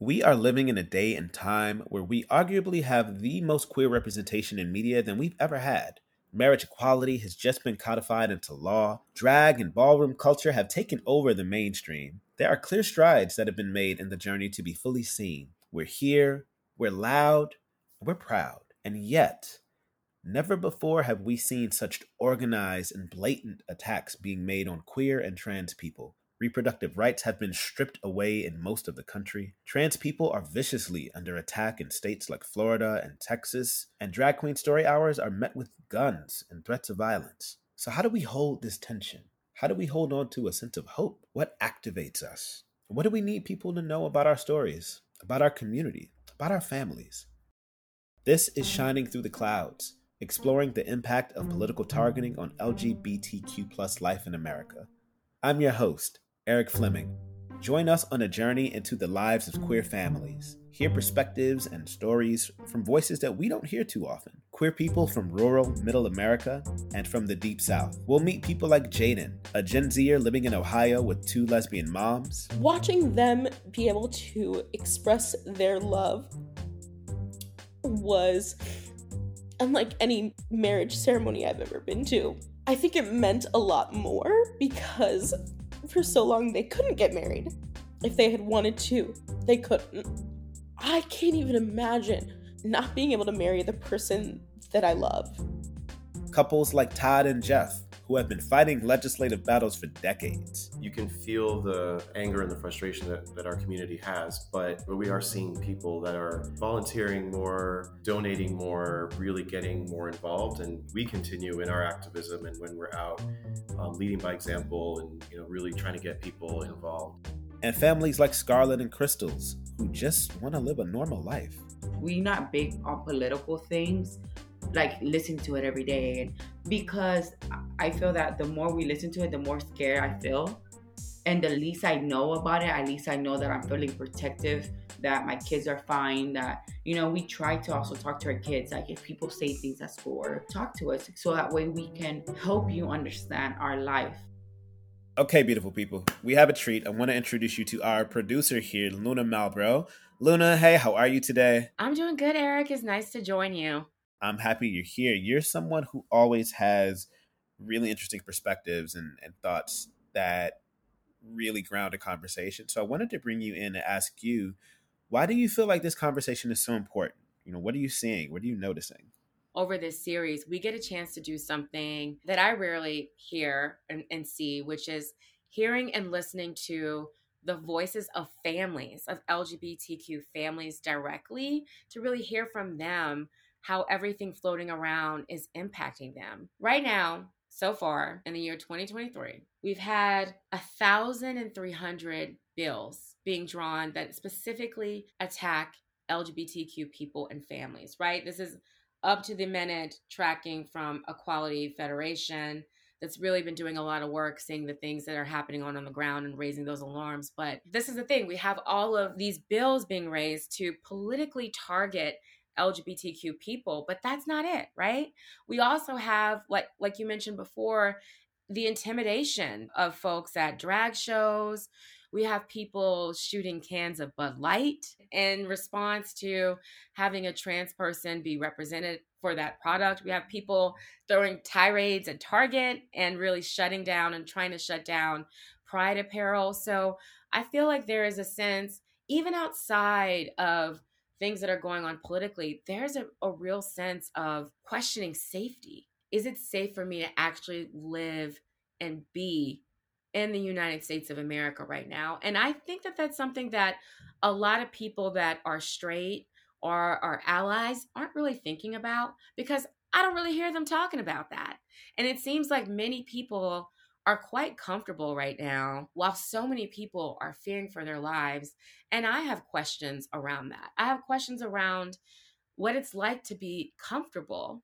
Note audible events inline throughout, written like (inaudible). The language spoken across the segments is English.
We are living in a day and time where we arguably have the most queer representation in media than we've ever had. Marriage equality has just been codified into law. Drag and ballroom culture have taken over the mainstream. There are clear strides that have been made in the journey to be fully seen. We're here, we're loud, we're proud. And yet, never before have we seen such organized and blatant attacks being made on queer and trans people. Reproductive rights have been stripped away in most of the country. Trans people are viciously under attack in states like Florida and Texas, and drag queen story hours are met with guns and threats of violence. So, how do we hold this tension? How do we hold on to a sense of hope? What activates us? What do we need people to know about our stories, about our community, about our families? This is Shining Through the Clouds, exploring the impact of political targeting on LGBTQ life in America. I'm your host, Eric Fleming. Join us on a journey into the lives of queer families. Hear perspectives and stories from voices that we don't hear too often. Queer people from rural middle America and from the deep south. We'll meet people like Jaden, a Gen Zer living in Ohio with two lesbian moms. Watching them be able to express their love was unlike any marriage ceremony I've ever been to. I think it meant a lot more because for so long they couldn't get married. If they had wanted to, they couldn't. I can't even imagine not being able to marry the person that I love. Couples like Todd and Jeff, who have been fighting legislative battles for decades. You can feel the anger and the frustration that, that our community has, but we are seeing people that are volunteering more, donating more, really getting more involved, and we continue in our activism and when we're out, um, leading by example and you know really trying to get people involved. And families like Scarlett and Crystals, who just want to live a normal life. We're not big on political things, like listen to it every day and because i feel that the more we listen to it the more scared i feel and the least i know about it at least i know that i'm feeling protective that my kids are fine that you know we try to also talk to our kids like if people say things at school or talk to us so that way we can help you understand our life Okay, beautiful people, we have a treat. I want to introduce you to our producer here, Luna Malbro. Luna, hey, how are you today? I'm doing good, Eric. It's nice to join you. I'm happy you're here. You're someone who always has really interesting perspectives and, and thoughts that really ground a conversation. So I wanted to bring you in and ask you, why do you feel like this conversation is so important? You know, what are you seeing? What are you noticing? Over this series, we get a chance to do something that I rarely hear and, and see, which is hearing and listening to the voices of families, of LGBTQ families directly, to really hear from them how everything floating around is impacting them. Right now, so far in the year 2023, we've had 1,300 bills being drawn that specifically attack LGBTQ people and families, right? This is up to the minute tracking from Equality Federation that's really been doing a lot of work seeing the things that are happening on on the ground and raising those alarms but this is the thing we have all of these bills being raised to politically target LGBTQ people, but that's not it, right? We also have like like you mentioned before, the intimidation of folks at drag shows. We have people shooting cans of Bud Light in response to having a trans person be represented for that product. We have people throwing tirades at Target and really shutting down and trying to shut down Pride apparel. So I feel like there is a sense, even outside of things that are going on politically, there's a, a real sense of questioning safety. Is it safe for me to actually live and be in the United States of America right now? And I think that that's something that a lot of people that are straight or our allies aren't really thinking about because I don't really hear them talking about that. And it seems like many people are quite comfortable right now while so many people are fearing for their lives. And I have questions around that. I have questions around what it's like to be comfortable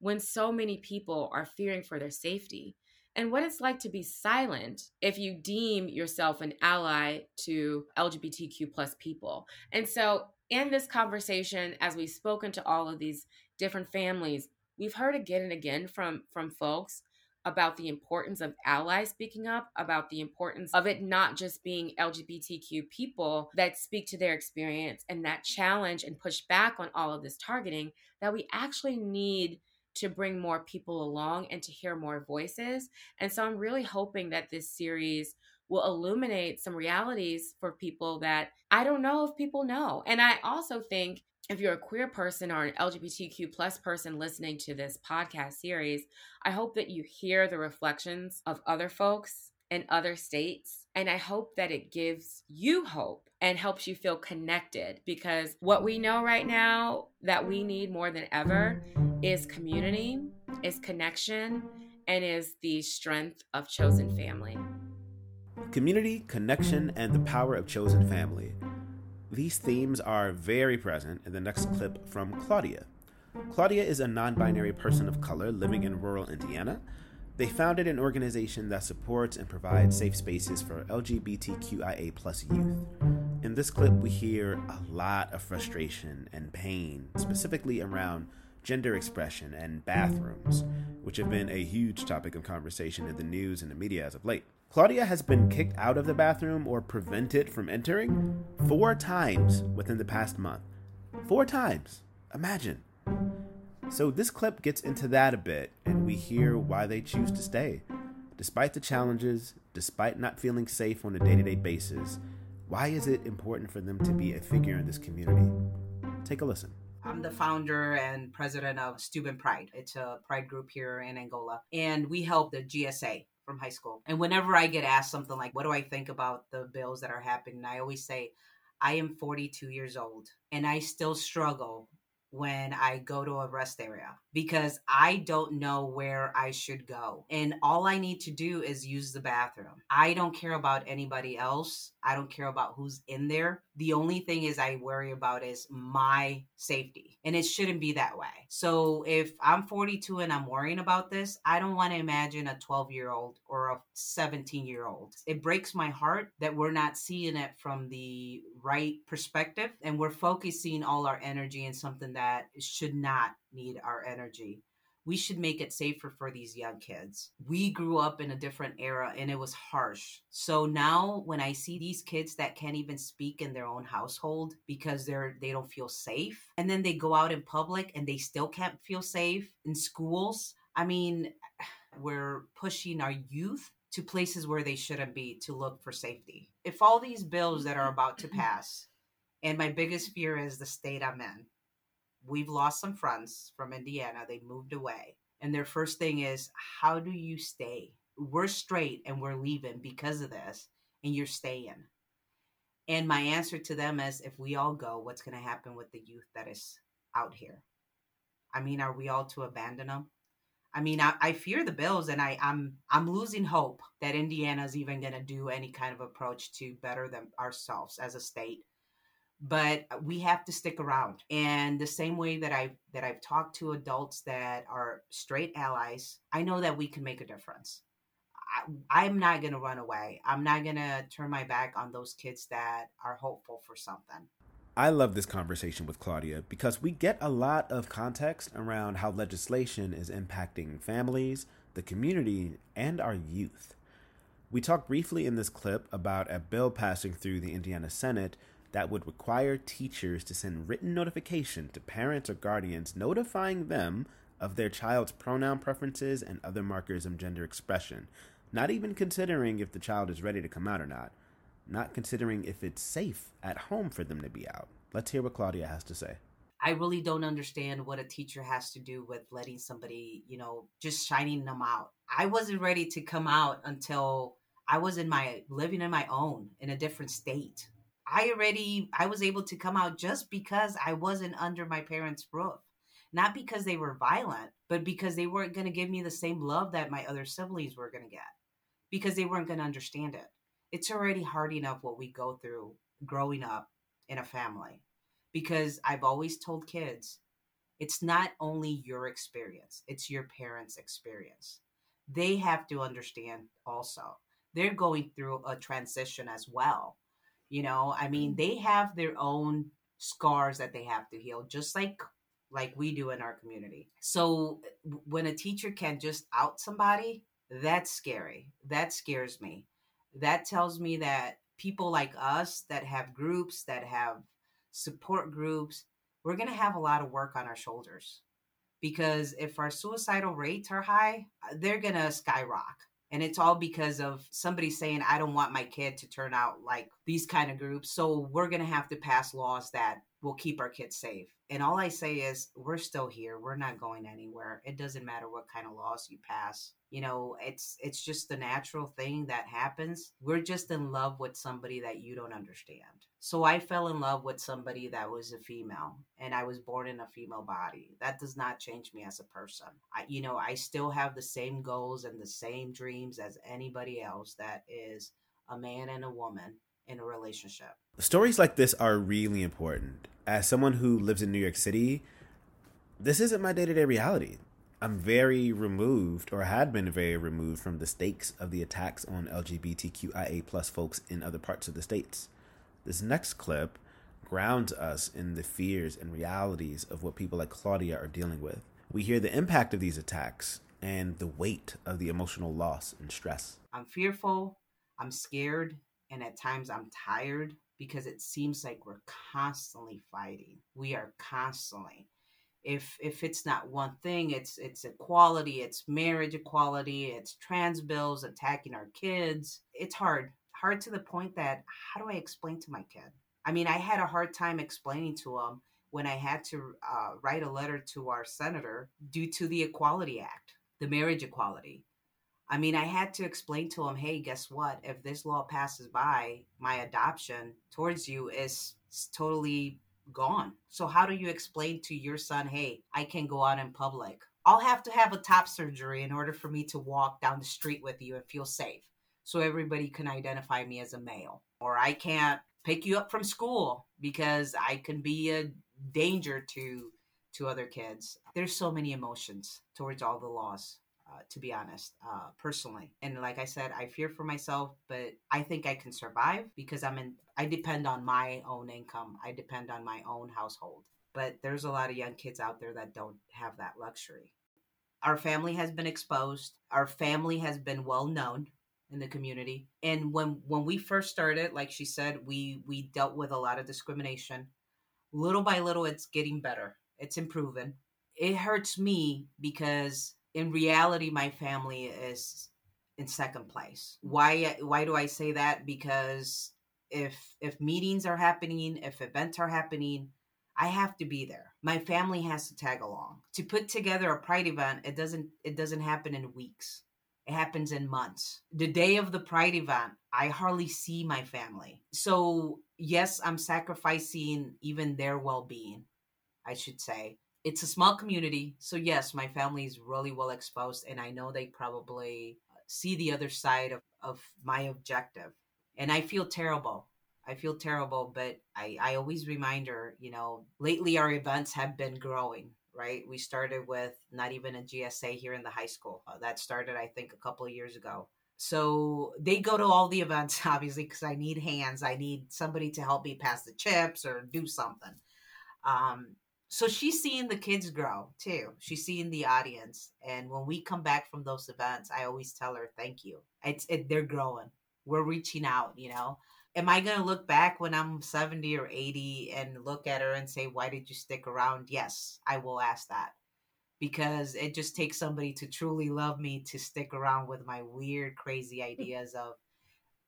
when so many people are fearing for their safety and what it's like to be silent if you deem yourself an ally to lgbtq plus people and so in this conversation as we've spoken to all of these different families we've heard again and again from from folks about the importance of allies speaking up, about the importance of it not just being LGBTQ people that speak to their experience and that challenge and push back on all of this targeting, that we actually need to bring more people along and to hear more voices. And so I'm really hoping that this series will illuminate some realities for people that I don't know if people know. And I also think if you're a queer person or an LGBTQ plus person listening to this podcast series, I hope that you hear the reflections of other folks in other states. And I hope that it gives you hope and helps you feel connected because what we know right now that we need more than ever is community, is connection, and is the strength of chosen family. Community, connection, and the power of chosen family. These themes are very present in the next clip from Claudia. Claudia is a non binary person of color living in rural Indiana. They founded an organization that supports and provides safe spaces for LGBTQIA plus youth. In this clip, we hear a lot of frustration and pain, specifically around gender expression and bathrooms, which have been a huge topic of conversation in the news and the media as of late. Claudia has been kicked out of the bathroom or prevented from entering four times within the past month. Four times. Imagine. So, this clip gets into that a bit, and we hear why they choose to stay. Despite the challenges, despite not feeling safe on a day to day basis, why is it important for them to be a figure in this community? Take a listen. I'm the founder and president of Steuben Pride. It's a pride group here in Angola, and we help the GSA, from high school. And whenever I get asked something like, what do I think about the bills that are happening? I always say, I am 42 years old and I still struggle when I go to a rest area because I don't know where I should go. And all I need to do is use the bathroom. I don't care about anybody else. I don't care about who's in there. The only thing is I worry about is my safety. And it shouldn't be that way. So if I'm 42 and I'm worrying about this, I don't want to imagine a 12 year old or a 17 year old. It breaks my heart that we're not seeing it from the right perspective and we're focusing all our energy in something that should not need our energy we should make it safer for these young kids. We grew up in a different era and it was harsh. So now when I see these kids that can't even speak in their own household because they're they don't feel safe and then they go out in public and they still can't feel safe in schools, I mean, (sighs) we're pushing our youth to places where they shouldn't be to look for safety. If all these bills that are about to mm-hmm. pass, and my biggest fear is the state I'm in, we've lost some friends from Indiana. They moved away. And their first thing is, how do you stay? We're straight and we're leaving because of this, and you're staying. And my answer to them is, if we all go, what's going to happen with the youth that is out here? I mean, are we all to abandon them? I mean, I, I fear the bills, and I, I'm I'm losing hope that Indiana's even going to do any kind of approach to better them ourselves as a state. But uh, we have to stick around. And the same way that i that i've talked to adults that are straight allies i know that we can make a difference. I, i'm not going to run away. I'm not going to turn my back on those kids that are hopeful for something I love this conversation with Claudia because we get a lot of context around how legislation is impacting families, the community, and our youth. We talk briefly in this clip about a bill passing through the Indiana Senate that would require teachers to send written notification to parents or guardians notifying them of their child's pronoun preferences and other markers of gender expression, not even considering if the child is ready to come out or not, not considering if it's safe at home for them to be out. Let's hear what Claudia has to say. I really don't understand what a teacher has to do with letting somebody, you know, just shining them out. I wasn't ready to come out until I was in my living in my own in a different state. I already I was able to come out just because I wasn't under my parents' roof. Not because they were violent, but because they weren't going to give me the same love that my other siblings were going to get. Because they weren't going to understand it. It's already hard enough what we go through growing up in a family. Because I've always told kids, it's not only your experience, it's your parents' experience. They have to understand also. They're going through a transition as well you know, I mean, mm-hmm. they have their own scars that they have to heal, just like like we do in our community. So when a teacher can just out somebody, That's scary. That scares me. That tells me that people like us that have groups, that have support groups, we're going to have a lot of work on our shoulders. Because if our suicidal rates are high, uh, they're going to skyrocket. And it's all because of somebody saying, I don't want my kid to turn out like these kind of groups. So we're going to have to pass laws that will keep our kids safe. And all I say is, we're still here. We're not going anywhere. It doesn't matter what kind of laws you pass. You know, it's it's just the natural thing that happens. We're just in love with somebody that you don't understand. So I fell in love with somebody that was a female, and I was born in a female body. That does not change me as a person. I, you know, I still have the same goals and the same dreams as anybody else that is a man and a woman in a relationship. Stories like this are really important. As someone who lives in New York City, this isn't my day to day reality. I'm very removed, or had been very removed, from the stakes of the attacks on LGBTQIA plus folks in other parts of the states. This next clip grounds us in the fears and realities of what people like Claudia are dealing with. We hear the impact of these attacks and the weight of the emotional loss and stress. I'm fearful, I'm scared, and at times I'm tired because it seems like we're constantly fighting. We are constantly. If if it's not one thing, it's it's equality, it's marriage equality, it's trans bills attacking our kids. It's hard. Hard to the point that how do I explain to my kid? I mean, I had a hard time explaining to him when I had to uh, write a letter to our senator due to the Equality Act, the marriage equality. I mean, I had to explain to him, hey, guess what? If this law passes by, my adoption towards you is totally gone. So, how do you explain to your son, hey, I can go out in public? I'll have to have a top surgery in order for me to walk down the street with you and feel safe so everybody can identify me as a male. Or I can't pick you up from school because I can be a danger to to other kids. There's so many emotions towards all the laws uh, to be honest, uh, personally. And like I said, I fear for myself, but I think I can survive because I'm in. I depend on my own income. I depend on my own household. But there's a lot of young kids out there that don't have that luxury. Our family has been exposed. Our family has been well known in the community. And when when we first started, like she said, we we dealt with a lot of discrimination. Little by little, it's getting better. It's improving. It hurts me because in reality my family is in second place. Why uh, why do i say that? Because if if meetings are happening if events are happening i have to be there. My family has to tag along. To put together a pride event it doesn't it doesn't happen in weeks. It happens in months. The day of the pride event i hardly see my family. So yes i'm sacrificing even their well-being i should say it's a small community. So yes, my family is really well exposed and I know they probably see the other side of, of my objective. And I feel terrible. I feel terrible, but I, I always remind her, you know, lately our events have been growing, right? We started with not even a GSA here in the high school. Uh, that started, I think, a couple of years ago. So they go to all the events, (laughs) obviously, because I need hands. I need somebody to help me pass the chips or do something. Um, so she's seeing the kids grow too. She's seeing the audience, and when we come back from those events, I always tell her, "Thank you. It's it, they're growing. We're reaching out. You know." Am I going to look back when I'm 70 or 80 and look at her and say, Why did you stick around? Yes, I will ask that because it just takes somebody to truly love me to stick around with my weird, crazy mm. ideas of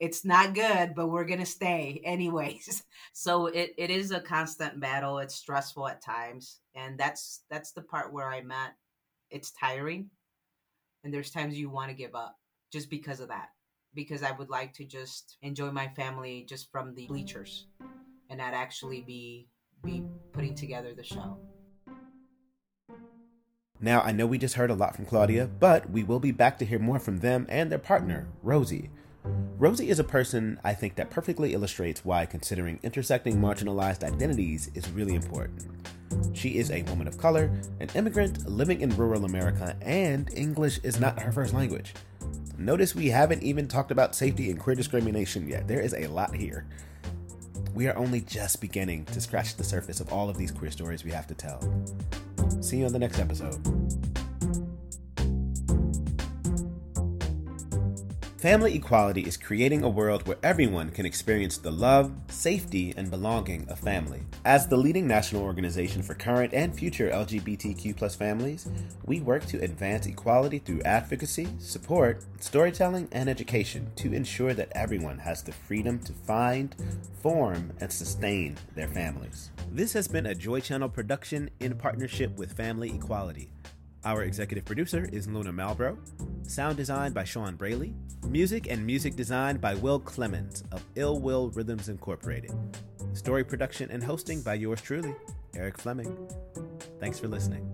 it's not good, but we're gonna stay anyways. (laughs) So it, it is a constant battle. It's stressful at times. And that's that's the part where I'm at. It's tiring. And there's times you want to give up just because of that. Because I would like to just enjoy my family just from the bleachers and not actually be be putting together the show. Now, I know we just heard a lot from Claudia, but we will be back to hear more from them and their partner, Rosie. Rosie is a person I think that perfectly illustrates why considering intersecting marginalized identities is really important. She is a woman of color, an immigrant living in rural America, and English is not her first language. Notice we haven't even talked about safety and queer discrimination yet. There is a lot here. We are only just beginning to scratch the surface of all of these queer stories we have to tell. See you on the next episode. Family Equality is creating a world where everyone can experience the love, safety, and belonging of family. As the leading national organization for current and future LGBTQ families, we work to advance equality through advocacy, support, storytelling, and education to ensure that everyone has the freedom to find, form, and sustain their families. This has been a Joy Channel production in partnership with Family Equality. Our executive producer is Luna Malbro. Sound design by Sean Braley. Music and music design by Will Clemens of Ill Will Rhythms Incorporated. Story production and hosting by yours truly, Eric Fleming. Thanks for listening.